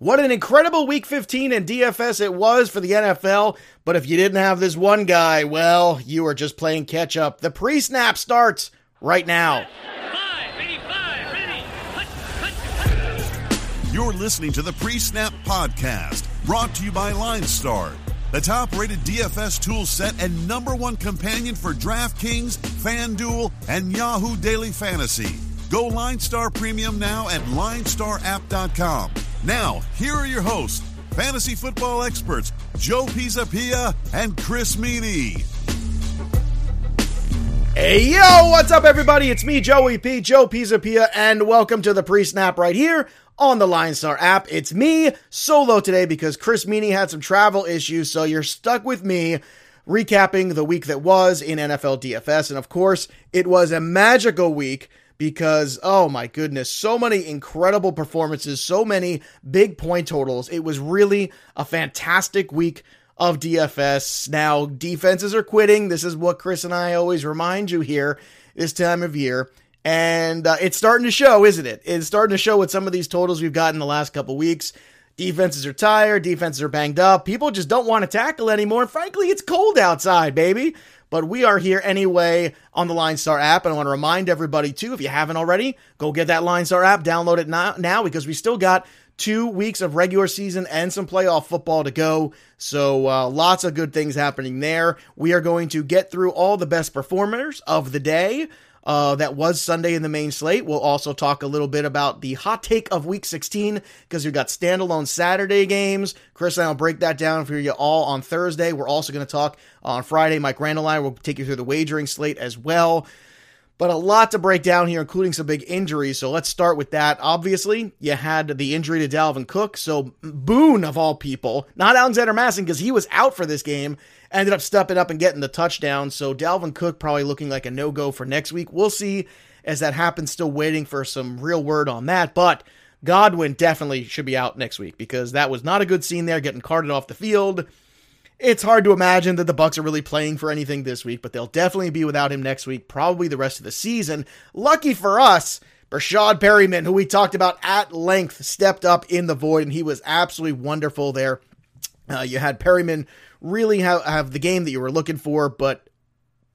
What an incredible week 15 in DFS it was for the NFL. But if you didn't have this one guy, well, you are just playing catch up. The pre snap starts right now. You're listening to the Pre Snap Podcast, brought to you by LineStar, the top rated DFS tool set and number one companion for DraftKings, FanDuel, and Yahoo Daily Fantasy. Go LineStar Premium now at linestarapp.com. Now, here are your hosts, fantasy football experts Joe Pisapia and Chris Meaney. Hey yo, what's up, everybody? It's me, Joey P, Joe Pisapia, and welcome to the pre-snap right here on the Line Star app. It's me solo today because Chris Meaney had some travel issues, so you're stuck with me recapping the week that was in NFL DFS, and of course, it was a magical week because oh my goodness, so many incredible performances, so many big point totals. It was really a fantastic week of DFS. Now, defenses are quitting. This is what Chris and I always remind you here this time of year. And uh, it's starting to show, isn't it? It's starting to show with some of these totals we've gotten in the last couple weeks. Defenses are tired, defenses are banged up. People just don't want to tackle anymore. Frankly, it's cold outside, baby. But we are here anyway on the Line Star app. And I want to remind everybody, too, if you haven't already, go get that Line Star app, download it now, now because we still got two weeks of regular season and some playoff football to go. So uh, lots of good things happening there. We are going to get through all the best performers of the day. Uh, that was Sunday in the main slate. We'll also talk a little bit about the hot take of week 16 because we've got standalone Saturday games. Chris and I will break that down for you all on Thursday. We're also going to talk on Friday. Mike Randall and I will take you through the wagering slate as well. But a lot to break down here, including some big injuries. So let's start with that. Obviously, you had the injury to Dalvin Cook. So Boone, of all people, not Alexander Mattison, because he was out for this game, ended up stepping up and getting the touchdown. So Dalvin Cook probably looking like a no go for next week. We'll see as that happens. Still waiting for some real word on that. But Godwin definitely should be out next week because that was not a good scene there, getting carted off the field. It's hard to imagine that the Bucs are really playing for anything this week, but they'll definitely be without him next week, probably the rest of the season. Lucky for us, Breshad Perriman, who we talked about at length, stepped up in the void, and he was absolutely wonderful there. Uh, you had Perriman really have, have the game that you were looking for, but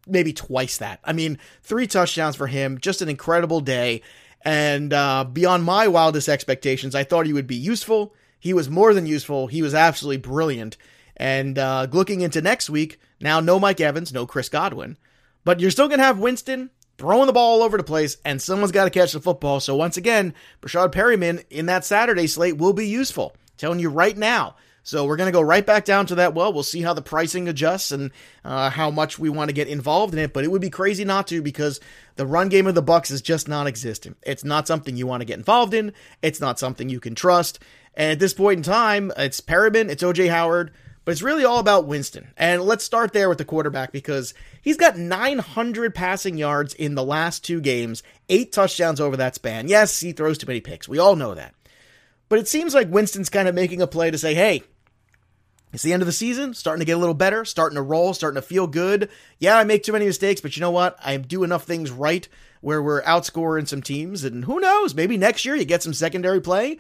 maybe twice that. I mean, three touchdowns for him, just an incredible day. And uh, beyond my wildest expectations, I thought he would be useful. He was more than useful. He was absolutely brilliant. And uh, looking into next week, now no Mike Evans, no Chris Godwin, but you're still going to have Winston throwing the ball all over the place, and someone's got to catch the football. So once again, Breshad Perriman in that Saturday slate will be useful. I'm telling you right now. So we're going to go right back down to that well. We'll see how the pricing adjusts and uh, how much we want to get involved in it. But it would be crazy not to because the run game of the Bucs is just non-existent. It's not something you want to get involved in. It's not something you can trust. And at this point in time, it's Perriman, it's OJ Howard, but it's really all about Winston. And let's start there with the quarterback because he's got 900 passing yards in the last two games, eight touchdowns over that span. Yes, he throws too many picks. We all know that. But it seems like Winston's kind of making a play to say, hey, it's the end of the season, starting to get a little better, starting to roll, starting to feel good. Yeah, I make too many mistakes, but you know what? I do enough things right where we're outscoring some teams. And who knows? Maybe next year you get some secondary play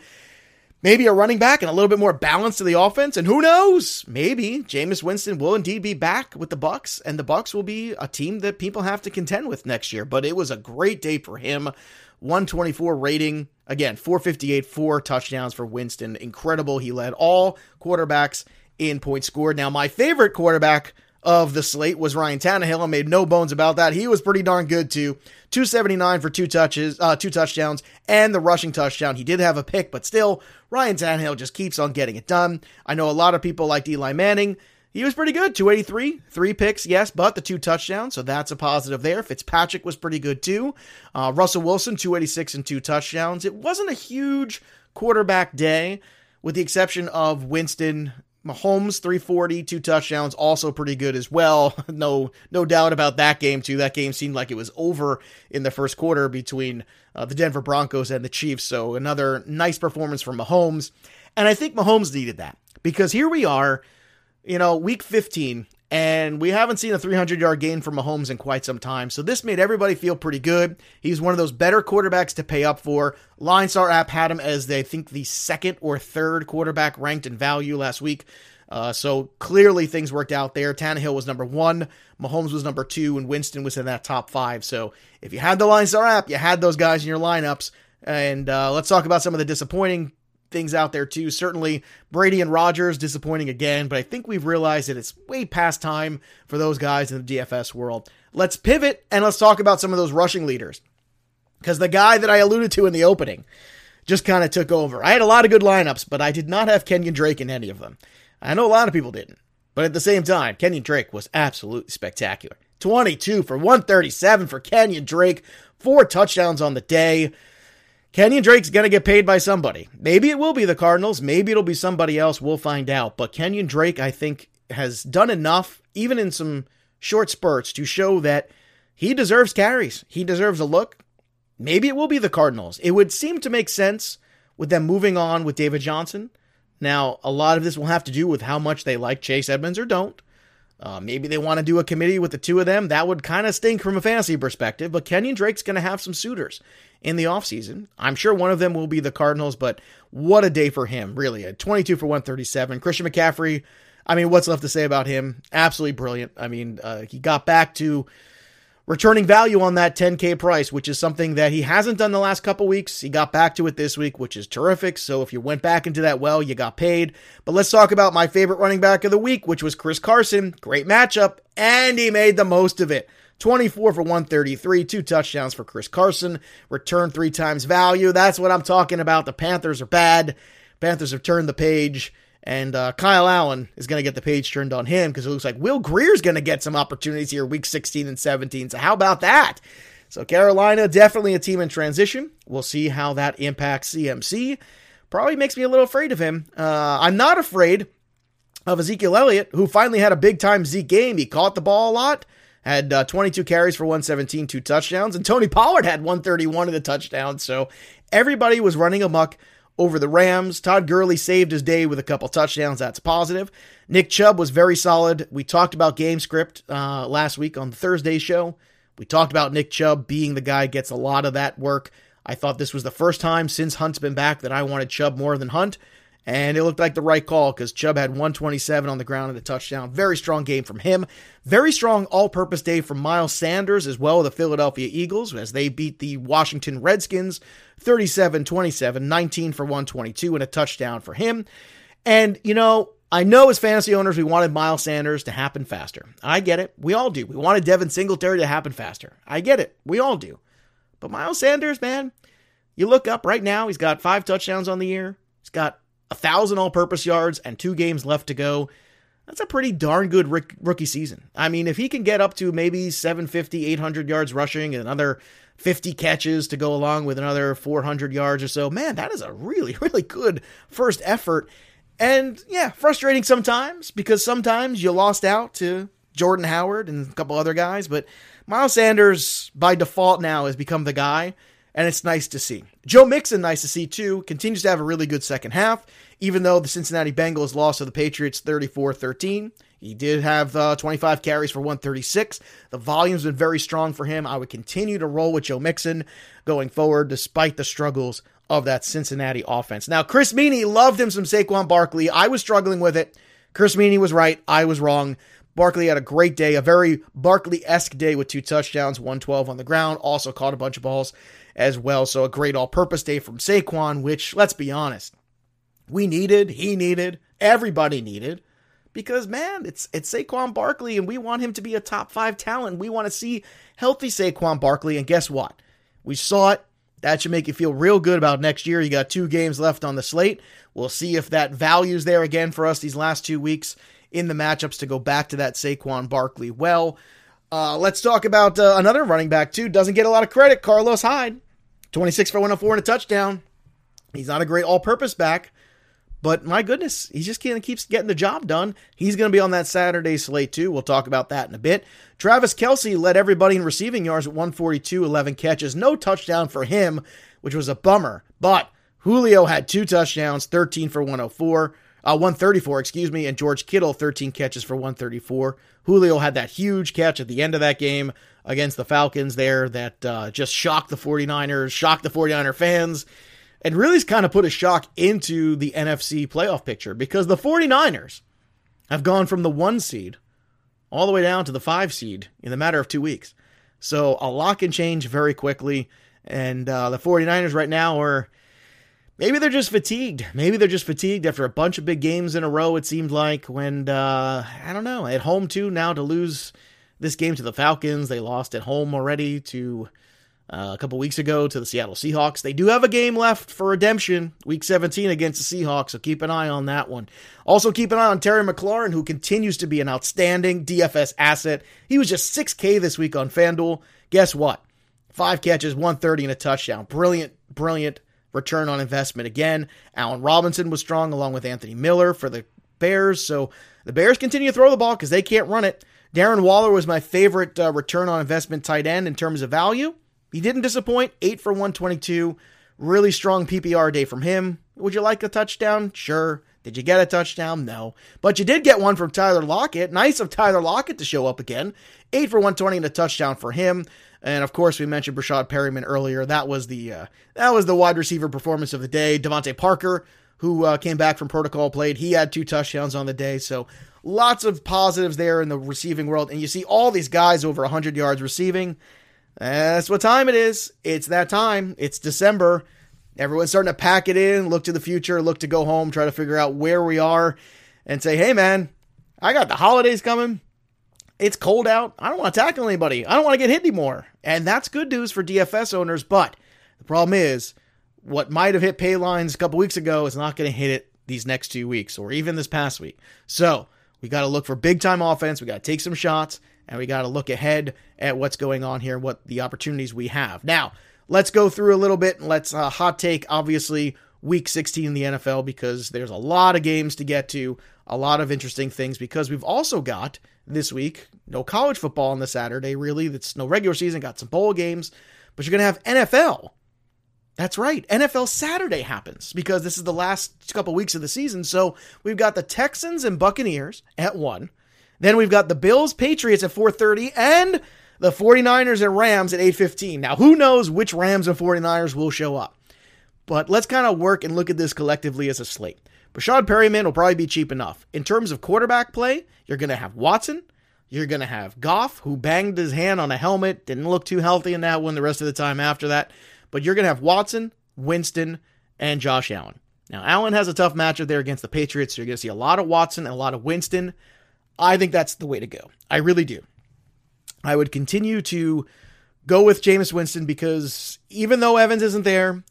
maybe a running back and a little bit more balance to the offense. And who knows? Maybe Jameis Winston will indeed be back with the Bucs, and the Bucs will be a team that people have to contend with next year. But it was a great day for him. 124 rating. Again, 458, four touchdowns for Winston. Incredible. He led all quarterbacks in points scored. Now, my favorite quarterback of the slate was Ryan Tannehill. I made no bones about that. He was pretty darn good too. 279 for two touches, uh, two touchdowns, and the rushing touchdown. He did have a pick, but still, Ryan Tannehill just keeps on getting it done. I know a lot of people liked Eli Manning. He was pretty good, 283, three picks, yes, but the two touchdowns, so that's a positive there. Fitzpatrick was pretty good too. Uh, Russell Wilson, 286 and two touchdowns. It wasn't a huge quarterback day, with the exception of Winston Mahomes 340, two touchdowns, also pretty good as well. No, no doubt about that game too. That game seemed like it was over in the first quarter between uh, the Denver Broncos and the Chiefs. So another nice performance from Mahomes, and I think Mahomes needed that because here we are, you know, week 15, And we haven't seen a 300 yard gain from Mahomes in quite some time. So this made everybody feel pretty good. He's one of those better quarterbacks to pay up for. LineStar app had him as they think the second or third quarterback ranked in value last week. Uh, so clearly things worked out there. Tannehill was number one, Mahomes was number two, and Winston was in that top five. So if you had the LineStar app, you had those guys in your lineups. And uh, let's talk about some of the disappointing things out there too. Certainly Brady and Rodgers disappointing again, but I think we've realized that it's way past time for those guys in the DFS world. Let's pivot and let's talk about some of those rushing leaders. Because the guy that I alluded to in the opening just kind of took over. I had a lot of good lineups, but I did not have Kenyon Drake in any of them. I know a lot of people didn't. But at the same time, Kenyon Drake was absolutely spectacular. 22 for 137 for Kenyon Drake, four touchdowns on the day. Kenyon Drake's going to get paid by somebody. Maybe it will be the Cardinals. Maybe it'll be somebody else. We'll find out. But Kenyon Drake, I think, has done enough, even in some short spurts, to show that he deserves carries. He deserves a look. Maybe it will be the Cardinals. It would seem to make sense with them moving on with David Johnson. Now, a lot of this will have to do with how much they like Chase Edmonds or don't. Uh, maybe they want to do a committee with the two of them. That would kind of stink from a fantasy perspective, but Kenyon Drake's going to have some suitors in the offseason. I'm sure one of them will be the Cardinals, but what a day for him, really. A 22 for 137. Christian McCaffrey, I mean, what's left to say about him? Absolutely brilliant. I mean, uh, he got back to returning value on that 10K price, which is something that he hasn't done the last couple weeks. He got back to it this week, which is terrific. So if you went back into that well, you got paid. But let's talk about my favorite running back of the week, which was Chris Carson. Great matchup, and he made the most of it. 24 for 133, two touchdowns for Chris Carson, return three times value. That's what I'm talking about. The Panthers are bad. Panthers have turned the page. And uh, Kyle Allen is going to get the page turned on him because it looks like Will Grier's going to get some opportunities here week 16 and 17. So, how about that? So, Carolina, definitely a team in transition. We'll see how that impacts CMC. Probably makes me a little afraid of him. Uh, I'm not afraid of Ezekiel Elliott, who finally had a big time Zeke game. He caught the ball a lot, had uh, 22 carries for 117, two touchdowns, and Tony Pollard had 131 of the touchdowns. So, everybody was running amok over the Rams. Todd Gurley saved his day with a couple touchdowns. That's positive. Nick Chubb was very solid. We talked about game script uh, last week on the Thursday show. We talked about Nick Chubb being the guy gets a lot of that work. I thought this was the first time since Hunt's been back that I wanted Chubb more than Hunt. And it looked like the right call because Chubb had 127 on the ground and a touchdown. Very strong game from him. Very strong all purpose day from Miles Sanders as well, the Philadelphia Eagles, as they beat the Washington Redskins 37 27, 19 for 122, and a touchdown for him. And, you know, I know as fantasy owners, we wanted Miles Sanders to happen faster. I get it. We all do. We wanted Devin Singletary to happen faster. I get it. We all do. But Miles Sanders, man, you look up right now, he's got five touchdowns on the year. He's got a thousand all-purpose yards and two games left to go. That's a pretty darn good rookie season. I mean, if he can get up to maybe 750, 800 yards rushing and another 50 catches to go along with another 400 yards or so, man, that is a really, really good first effort. And yeah, frustrating sometimes because sometimes you lost out to Jordan Howard and a couple other guys, but Miles Sanders by default now has become the guy and it's nice to see. Joe Mixon, nice to see too, continues to have a really good second half, even though the Cincinnati Bengals lost to the Patriots 34 13. He did have uh, 25 carries for 136. The volume's been very strong for him. I would continue to roll with Joe Mixon going forward, despite the struggles of that Cincinnati offense. Now, Chris Meaney loved him some Saquon Barkley. I was struggling with it. Chris Meaney was right. I was wrong. Barkley had a great day, a very Barkley esque day with two touchdowns, 112 on the ground, also caught a bunch of balls as well. So a great all purpose day from Saquon, which, let's be honest, we needed, he needed, everybody needed. Because man, it's it's Saquon Barkley, and we want him to be a top five talent. We want to see healthy Saquon Barkley, and guess what? We saw it. That should make you feel real good about next year. You got two games left on the slate. We'll see if that value's there again for us these last two weeks in the matchups to go back to that Saquon Barkley well. Uh, let's talk about uh, another running back, too. Doesn't get a lot of credit. Carlos Hyde. 26 for 104 and a touchdown. He's not a great all purpose back, but my goodness, he just of keeps getting the job done. He's going to be on that Saturday slate too. We'll talk about that in a bit. Travis Kelce led everybody in receiving yards at 142, 11 catches. No touchdown for him, which was a bummer. But Julio had two touchdowns, 13 for 104. Uh, 134, excuse me, and George Kittle 13 catches for 134. Julio had that huge catch at the end of that game against the Falcons there that uh, just shocked the 49ers, shocked the 49er fans, and really kind of put a shock into the NFC playoff picture because the 49ers have gone from the one seed all the way down to the five seed in the matter of two weeks. So a lot can change very quickly. And uh, the 49ers right now are maybe they're just fatigued. Maybe they're just fatigued after a bunch of big games in a row, it seemed like. When, uh, I don't know, at home too, now to lose this game to the Falcons. They lost at home already to uh, a couple weeks ago to the Seattle Seahawks. They do have a game left for redemption, week 17 against the Seahawks, so keep an eye on that one. Also, keep an eye on Terry McLaurin, who continues to be an outstanding DFS asset. He was just 6K this week on FanDuel. Guess what? Five catches, 130 and a touchdown. Brilliant, brilliant return on investment again. Allen Robinson was strong along with Anthony Miller for the Bears. So the Bears continue to throw the ball because they can't run it. Darren Waller was my favorite uh, return on investment tight end in terms of value. He didn't disappoint, 8 for 122. Really strong PPR day from him. Would you like a touchdown? Sure. Did you get a touchdown? No. But you did get one from Tyler Lockett. Nice of Tyler Lockett to show up again. 8 for 120 and a touchdown for him. And of course, we mentioned Breshad Perriman earlier. That was the uh, that was the wide receiver performance of the day. DeVante Parker, who uh, came back from protocol, played. He had two touchdowns on the day. So Lots of positives there in the receiving world. And you see all these guys over 100 yards receiving. That's what time it is. It's that time. It's December. Everyone's starting to pack it in, look to the future, look to go home, try to figure out where we are, and say, hey, man, I got the holidays coming. It's cold out. I don't want to tackle anybody. I don't want to get hit anymore. And that's good news for DFS owners. But the problem is, what might have hit pay lines a couple weeks ago is not going to hit it these next two weeks or even this past week. So we got to look for big time offense. We got to take some shots and we got to look ahead at what's going on here, what the opportunities we have. Now, let's go through a little bit and let's uh, hot take, obviously, week 16 in the NFL because there's a lot of games to get to, a lot of interesting things because we've also got this week no college football on the Saturday, really. That's no regular season, got some bowl games, but you're going to have NFL that's right. NFL Saturday happens because this is the last couple weeks of the season. So we've got the Texans and Buccaneers at 1. Then we've got the Bills Patriots at 4:30 and the 49ers and Rams at 8:15. Now, who knows which Rams and 49ers will show up. But let's kind of work and look at this collectively as a slate. Breshad Perriman will probably be cheap enough. In terms of quarterback play, you're going to have Watson, you're going to have Goff, who banged his hand on a helmet, didn't look too healthy in that one the rest of the time after that. But you're going to have Watson, Winston, and Josh Allen. Now, Allen has a tough matchup there against the Patriots. So you're going to see a lot of Watson and a lot of Winston. I think that's the way to go. I really do. I would continue to go with Jameis Winston because even though Evans isn't there,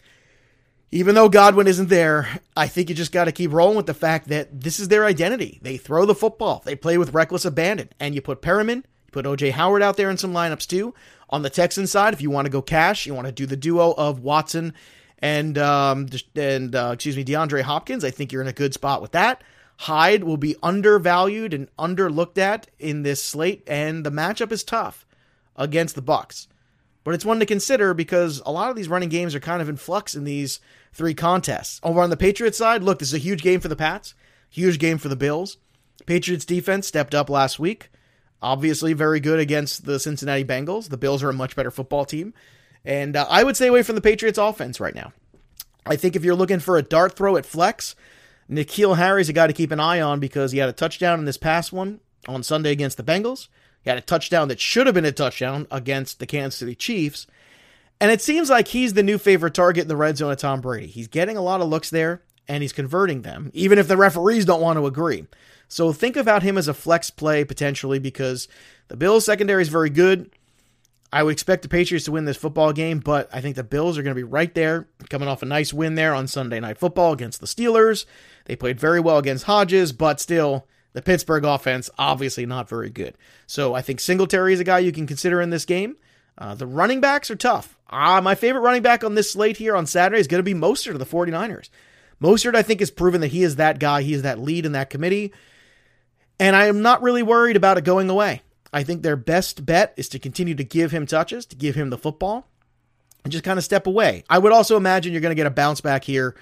even though Godwin isn't there, I think you just got to keep rolling with the fact that this is their identity. They throw the football, they play with reckless abandon, and you put Perriman, you put OJ Howard out there in some lineups too. On the Texan side, if you want to go cash, you want to do the duo of Watson and um, and uh, excuse me, DeAndre Hopkins. I think you're in a good spot with that. Hyde will be undervalued and underlooked at in this slate, and the matchup is tough against the Bucs. But it's one to consider because a lot of these running games are kind of in flux in these three contests. Over on the Patriots side, look, this is a huge game for the Pats, huge game for the Bills. Patriots defense stepped up last week obviously very good against the Cincinnati Bengals. The Bills are a much better football team. And uh, I would stay away from the Patriots offense right now. I think if you're looking for a dart throw at flex, N'Keal Harry's a guy to keep an eye on because he had a touchdown in this past one on Sunday against the Bengals. He had a touchdown that should have been a touchdown against the Kansas City Chiefs. And it seems like he's the new favorite target in the red zone of Tom Brady. He's getting a lot of looks there and he's converting them, even if the referees don't want to agree. So think about him as a flex play potentially because the Bills secondary is very good. I would expect the Patriots to win this football game, but I think the Bills are going to be right there, coming off a nice win there on Sunday Night Football against the Steelers. They played very well against Hodges, but still, the Pittsburgh offense obviously not very good. So I think Singletary is a guy you can consider in this game. Uh, the running backs are tough. Ah, my favorite running back on this slate here on Saturday is going to be Mostert of the 49ers. Mostert, I think, has proven that he is that guy. He is that lead in that committee. And I am not really worried about it going away. I think their best bet is to continue to give him touches, to give him the football, and just kind of step away. I would also imagine you're going to get a bounce back here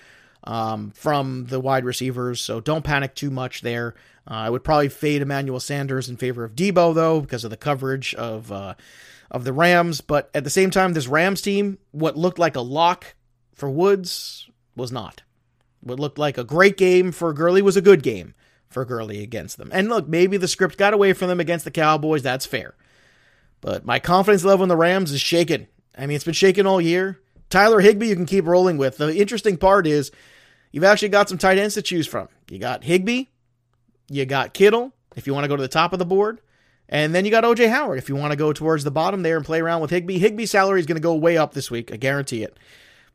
um, from the wide receivers. So don't panic too much there. Uh, I would probably fade Emmanuel Sanders in favor of Deebo, though because of the coverage of uh, of the Rams. But at the same time, this Rams team, what looked like a lock for Woods was not. What looked like a great game for Gurley was a good game for Gurley against them. And look, maybe the script got away from them against the Cowboys. That's fair. But my confidence level in the Rams is shaken. I mean, it's been shaken all year. Tyler Higbee, you can keep rolling with. The interesting part is you've actually got some tight ends to choose from. You got Higbee, you got Kittle, if you want to go to the top of the board, and then you got OJ Howard if you want to go towards the bottom there and play around with Higbee. Higbee's salary is going to go way up this week, I guarantee it.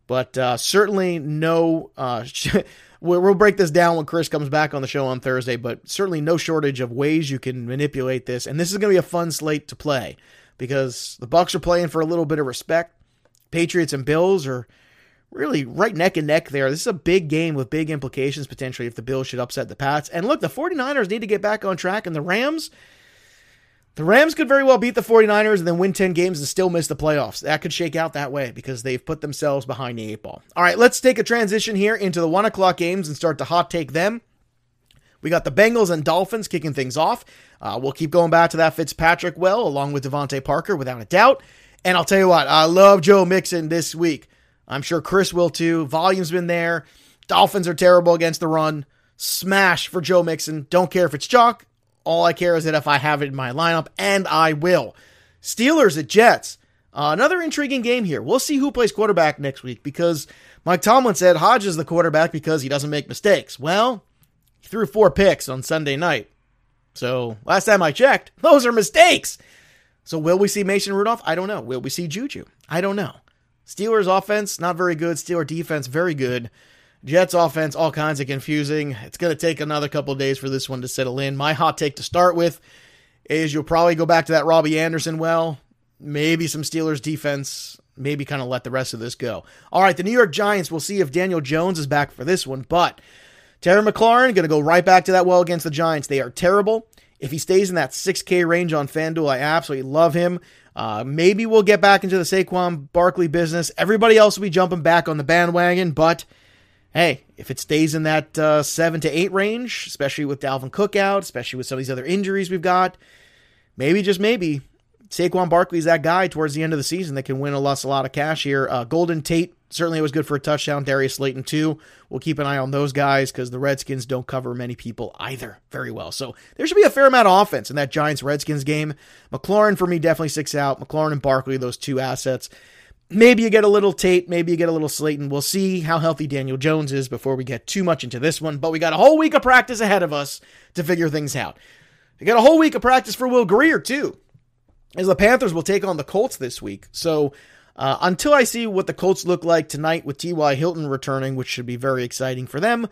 But uh, certainly no. Uh, we'll break this down when Chris comes back on the show on Thursday, but certainly no shortage of ways you can manipulate this. And this is going to be a fun slate to play because the Bucs are playing for a little bit of respect. Patriots and Bills are really right neck and neck there. This is a big game with big implications potentially if the Bills should upset the Pats. And look, the 49ers need to get back on track and the Rams the Rams could very well beat the 49ers and then win 10 games and still miss the playoffs. That could shake out that way because they've put themselves behind the eight ball. All right, let's take a transition here into the one o'clock games and start to hot take them. We got the Bengals and Dolphins kicking things off. Uh, we'll keep going back to that Fitzpatrick well, along with DeVante Parker, without a doubt. And I'll tell you what, I love Joe Mixon this week. I'm sure Chris will too. Volume's been there. Dolphins are terrible against the run. Smash for Joe Mixon. Don't care if it's chalk. All I care is that if I have it in my lineup, and I will. Steelers at Jets. Uh, another intriguing game here. We'll see who plays quarterback next week because Mike Tomlin said Hodge is the quarterback because he doesn't make mistakes. Well, he threw four picks on Sunday night. So last time I checked, those are mistakes. So will we see Mason Rudolph? I don't know. Will we see Juju? I don't know. Steelers offense, not very good. Steeler defense, very good. Jets offense, all kinds of confusing. It's going to take another couple days for this one to settle in. My hot take to start with is you'll probably go back to that Robbie Anderson well, maybe some Steelers defense, maybe kind of let the rest of this go. All right, the New York Giants, we'll see if Daniel Jones is back for this one, but Terry McLaurin going to go right back to that well against the Giants. They are terrible. If he stays in that 6K range on FanDuel, I absolutely love him. Uh, maybe we'll get back into the Saquon Barkley business. Everybody else will be jumping back on the bandwagon, but – hey, if it stays in that uh, seven to eight range, especially with Dalvin Cook out, especially with some of these other injuries we've got, maybe just maybe Saquon Barkley's that guy towards the end of the season that can win a lot, a lot of cash here. Uh, Golden Tate certainly was good for a touchdown. Darius Slayton too. We'll keep an eye on those guys because the Redskins don't cover many people either very well. So there should be a fair amount of offense in that Giants Redskins game. McLaurin for me definitely sticks out. McLaurin and Barkley, those two assets. Maybe you get a little Tate, maybe you get a little Slayton. We'll see how healthy Daniel Jones is before we get too much into this one. But we got a whole week of practice ahead of us to figure things out. We got a whole week of practice for Will Grier, too, as the Panthers will take on the Colts this week. So uh, until I see what the Colts look like tonight with T.Y. Hilton returning, which should be very exciting for them,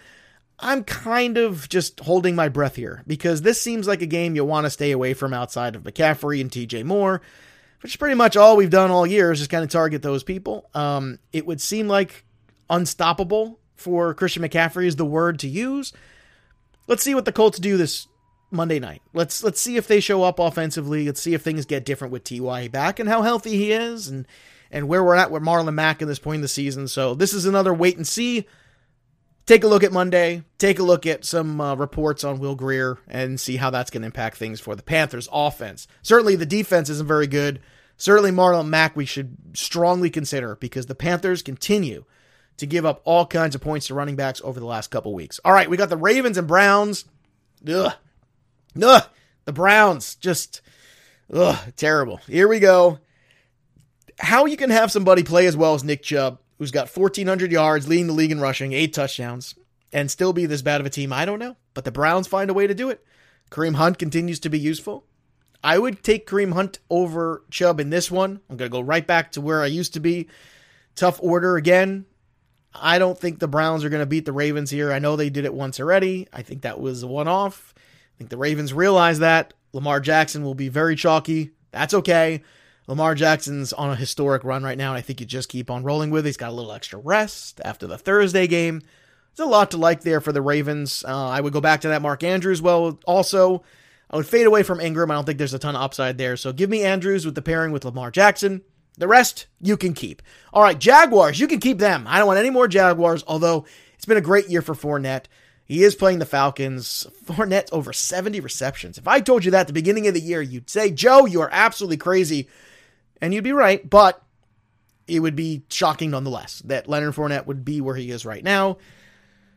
I'm kind of just holding my breath here because this seems like a game you want to stay away from outside of McCaffrey and DJ Moore which is pretty much all we've done all year is just kind of target those people. Um, it would seem like unstoppable for Christian McCaffrey is the word to use. Let's see what the Colts do this Monday night. Let's let's see if they show up offensively. Let's see if things get different with Ty back and how healthy he is and and where we're at with Marlon Mack at this point in the season. So this is another wait and see take a look at Monday, take a look at some uh, reports on Will Grier, and see how that's going to impact things for the Panthers' offense. Certainly, the defense isn't very good. Certainly, Marlon Mack we should strongly consider because the Panthers continue to give up all kinds of points to running backs over the last couple weeks. All right, we got the Ravens and Browns. Ugh. Ugh. The Browns just ugh, terrible. Here we go. How you can have somebody play as well as Nick Chubb who's got 1,400 yards, leading the league in rushing, eight touchdowns, and still be this bad of a team? I don't know. But the Browns find a way to do it. Kareem Hunt continues to be useful. I would take Kareem Hunt over Chubb in this one. I'm going to go right back to where I used to be. Tough order again. I don't think the Browns are going to beat the Ravens here. I know they did it once already. I think that was a one off. I think the Ravens realize that. Lamar Jackson will be very chalky. That's okay. Lamar Jackson's on a historic run right now, and I think you just keep on rolling with. It. He's got a little extra rest after the Thursday game. There's a lot to like there for the Ravens. Uh, I would go back to that Mark Andrews. Well, also, I would fade away from Ingram. I don't think there's a ton of upside there. So give me Andrews with the pairing with Lamar Jackson. The rest you can keep. All right, Jaguars, you can keep them. I don't want any more Jaguars, although It's been a great year for Fournette. He is playing the Falcons. Fournette over 70 receptions. If I told you that at the beginning of the year, you'd say, Joe, you are absolutely crazy. And you'd be right, but it would be shocking nonetheless that Leonard Fournette would be where he is right now.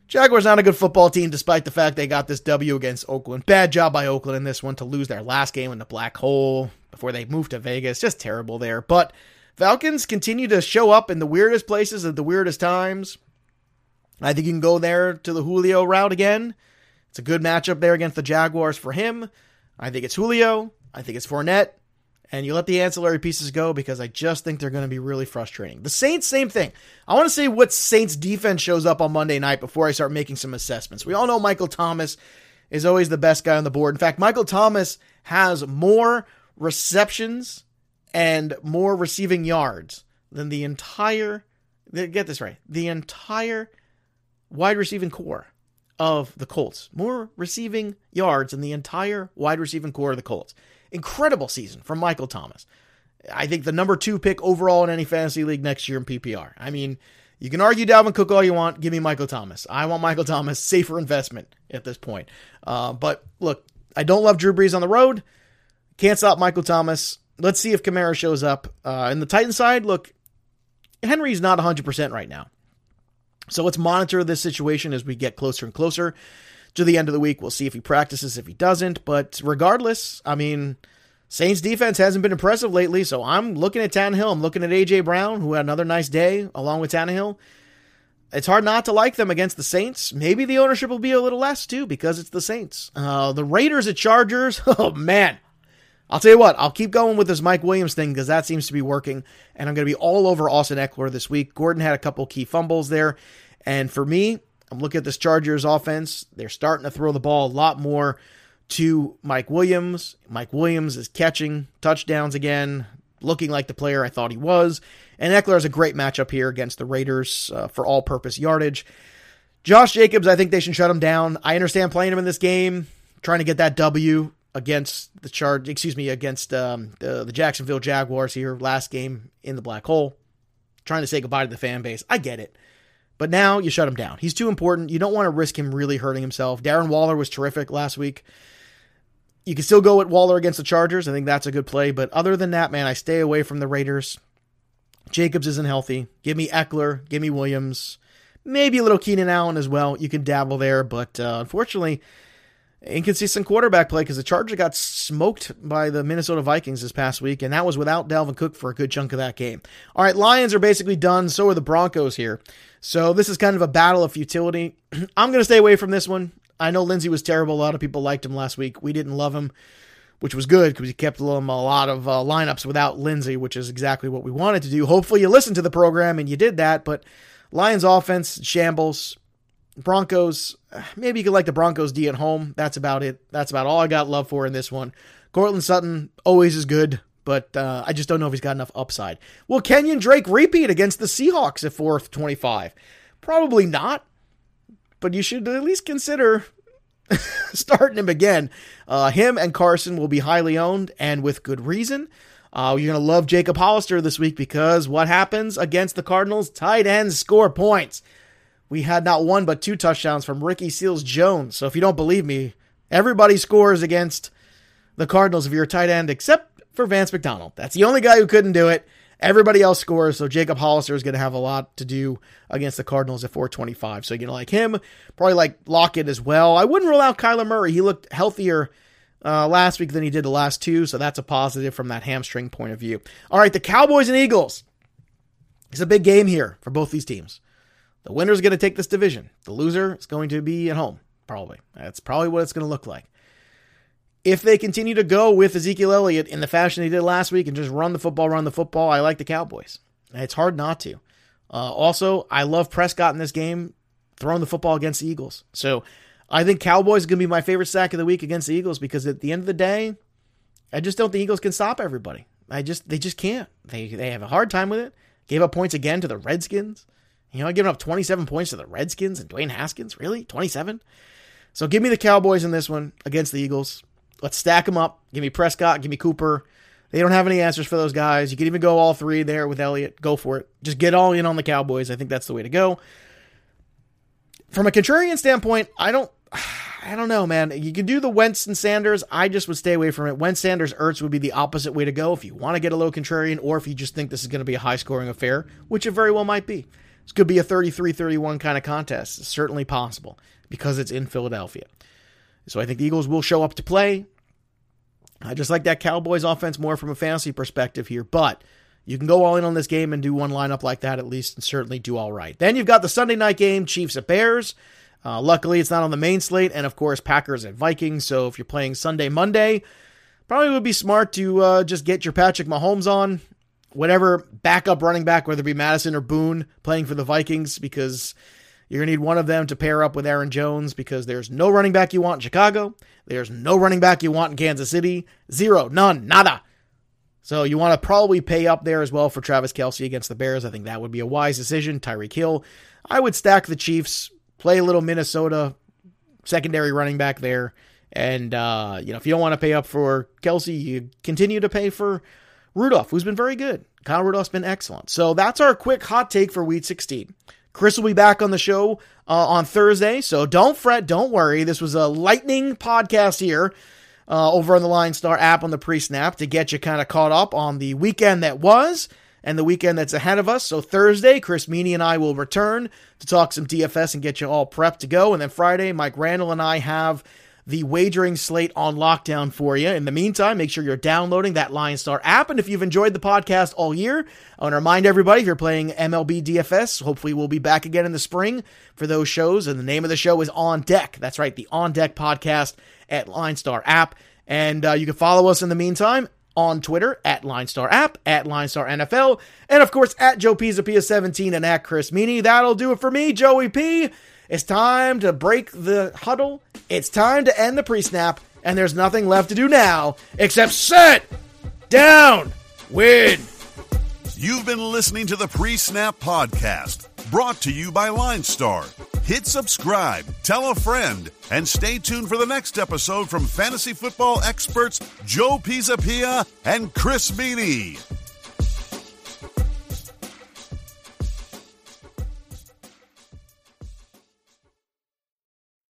Jaguars not a good football team, despite the fact they got this W against Oakland. Bad job by Oakland in this one to lose their last game in the black hole before they moved to Vegas. Just terrible there. But Falcons continue to show up in the weirdest places at the weirdest times. I think you can go there to the Julio route again. It's a good matchup there against the Jaguars for him. I think it's Julio. I think it's Fournette and you let the ancillary pieces go because I just think they're going to be really frustrating. The Saints, same thing. I want to see what Saints defense shows up on Monday night before I start making some assessments. We all know Michael Thomas is always the best guy on the board. In fact, Michael Thomas has more receptions and more receiving yards than the entire, get this right, the entire wide receiving corps of the Colts. More receiving yards than the entire wide receiving corps of the Colts. Incredible season from Michael Thomas. I think the number two pick overall in any fantasy league next year in PPR. I mean, you can argue Dalvin Cook all you want. Give me Michael Thomas. I want Michael Thomas. Safer investment at this point. Uh, but look, I don't love Drew Brees on the road. Can't stop Michael Thomas. Let's see if Kamara shows up. Uh, in the Titan side, look, Henry's not 100% right now. So let's monitor this situation as we get closer and closer to the end of the week. We'll see if he practices, if he doesn't. But regardless, I mean, Saints defense hasn't been impressive lately. So I'm looking at Tannehill. I'm looking at A.J. Brown, who had another nice day along with Tannehill. It's hard not to like them against the Saints. Maybe the ownership will be a little less too because it's the Saints. Uh, the Raiders at Chargers. Oh, man. I'll tell you what, I'll keep going with this Mike Williams thing because that seems to be working. And I'm going to be all over Austin Ekeler this week. Gordon had a couple key fumbles there. And for me, I'm looking at this Chargers offense. They're starting to throw the ball a lot more to Mike Williams. Mike Williams is catching touchdowns again, looking like the player I thought he was. And Ekeler has a great matchup here against the Raiders uh, for all purpose yardage. Josh Jacobs, I think they should shut him down. I understand playing him in this game, trying to get that W against the charge, excuse me, against um, the, the Jacksonville Jaguars here last game in the black hole, trying to say goodbye to the fan base. I get it. But now you shut him down. He's too important. You don't want to risk him really hurting himself. Darren Waller was terrific last week. You can still go with Waller against the Chargers. I think that's a good play. But other than that, man, I stay away from the Raiders. Jacobs isn't healthy. Give me Ekeler. Give me Williams. Maybe a little Keenan Allen as well. You can dabble there. But uh, unfortunately, inconsistent quarterback play because the Chargers got smoked by the Minnesota Vikings this past week, and that was without Dalvin Cook for a good chunk of that game. All right, Lions are basically done. So are the Broncos here. So this is kind of a battle of futility. I'm going to stay away from this one. I know Lindsay was terrible. A lot of people liked him last week. We didn't love him, which was good because he kept a lot of uh, lineups without Lindsay, which is exactly what we wanted to do. Hopefully, you listened to the program and you did that. But Lions offense shambles. Broncos, maybe you could like the Broncos D at home. That's about it. That's about all I got love for in this one. Courtland Sutton always is good but uh, I just don't know if he's got enough upside. Will Kenyon Drake repeat against the Seahawks at fourth 25? Probably not, but you should at least consider starting him again. Uh, him and Carson will be highly owned and with good reason. Uh, you're going to love Jacob Hollister this week because what happens against the Cardinals? Tight ends score points. We had not one but two touchdowns from Ricky Seals Jones. So if you don't believe me, everybody scores against the Cardinals if you're a tight end, except for Vance McDonald. That's the only guy who couldn't do it. Everybody else scores, so Jacob Hollister is going to have a lot to do against the Cardinals at 425. So you're going to like him, probably like Lockett as well. I wouldn't rule out Kyler Murray. He looked healthier uh, last week than he did the last two, so that's a positive from that hamstring point of view. All right, the Cowboys and Eagles. It's a big game here for both these teams. The winner is going to take this division. The loser is going to be at home, probably. That's probably what it's going to look like if they continue to go with Ezekiel Elliott in the fashion they did last week and just run the football, run the football, I like the Cowboys. It's hard not to. Uh, also, I love Prescott in this game, throwing the football against the Eagles. So I think Cowboys is going to be my favorite sack of the week against the Eagles because at the end of the day, I just don't think Eagles can stop everybody. I just they just can't. They they have a hard time with it. Gave up points again to the Redskins. You know, giving up 27 points to the Redskins and Dwayne Haskins. Really? 27? So give me the Cowboys in this one against the Eagles. Let's stack them up. Give me Prescott. Give me Cooper. They don't have any answers for those guys. You can even go all three there with Elliott. Go for it. Just get all in on the Cowboys. I think that's the way to go. from a contrarian standpoint, I don't. I don't know, man. You can do the Wentz and Sanders. I just would stay away from it. Wentz, Sanders, Ertz would be the opposite way to go if you want to get a low contrarian or if you just think this is going to be a high scoring affair, which it very well might be. This could be a 33 31 kind of contest. It's certainly possible because it's in Philadelphia. So I think the Eagles will show up to play. I just like that Cowboys offense more from a fantasy perspective here, but you can go all in on this game and do one lineup like that at least and certainly do all right. Then you've got the Sunday night game, Chiefs at Bears. Uh, luckily, it's not on the main slate, and of course, Packers and Vikings. So if you're playing Sunday, Monday, probably would be smart to uh, just get your Patrick Mahomes on, whatever backup running back, whether it be Mattison or Boone, playing for the Vikings, because you're going to need one of them to pair up with Aaron Jones because there's no running back you want in Chicago. There's no running back you want in Kansas City. Zero, none, nada. So you want to probably pay up there as well for Travis Kelce against the Bears. I think that would be a wise decision. Tyreek Hill. I would stack the Chiefs play a little Minnesota secondary running back there. And, uh, you know, if you don't want to pay up for Kelce, you continue to pay for Rudolph, who's been very good. Kyle Rudolph's been excellent. So that's our quick hot take for week 16. Chris will be back on the show uh, on Thursday. So don't fret, don't worry. This was a lightning podcast here uh, over on the Line Star app on the pre snap to get you kind of caught up on the weekend that was and the weekend that's ahead of us. So Thursday, Chris Meaney and I will return to talk some DFS and get you all prepped to go. And then Friday, Mike Randall and I have the wagering slate on lockdown for you. In the meantime, make sure you're downloading that Line Star app. And if you've enjoyed the podcast all year, I want to remind everybody if you're playing MLB DFS, hopefully we'll be back again in the spring for those shows. And the name of the show is On Deck. That's right, the On Deck podcast at Line Star app. And uh, you can follow us in the meantime on Twitter at LineStar App, at LineStar NFL, and of course at Joe Pisapia 17 and at Chris Meaney. That'll do it for me, Joey P. It's time to break the huddle. It's time to end the pre-snap, and there's nothing left to do now except sit down, win. You've been listening to the Pre Snap Podcast, brought to you by LineStar. Hit subscribe, tell a friend, and stay tuned for the next episode from fantasy football experts Joe Pisapia and Chris Meaney.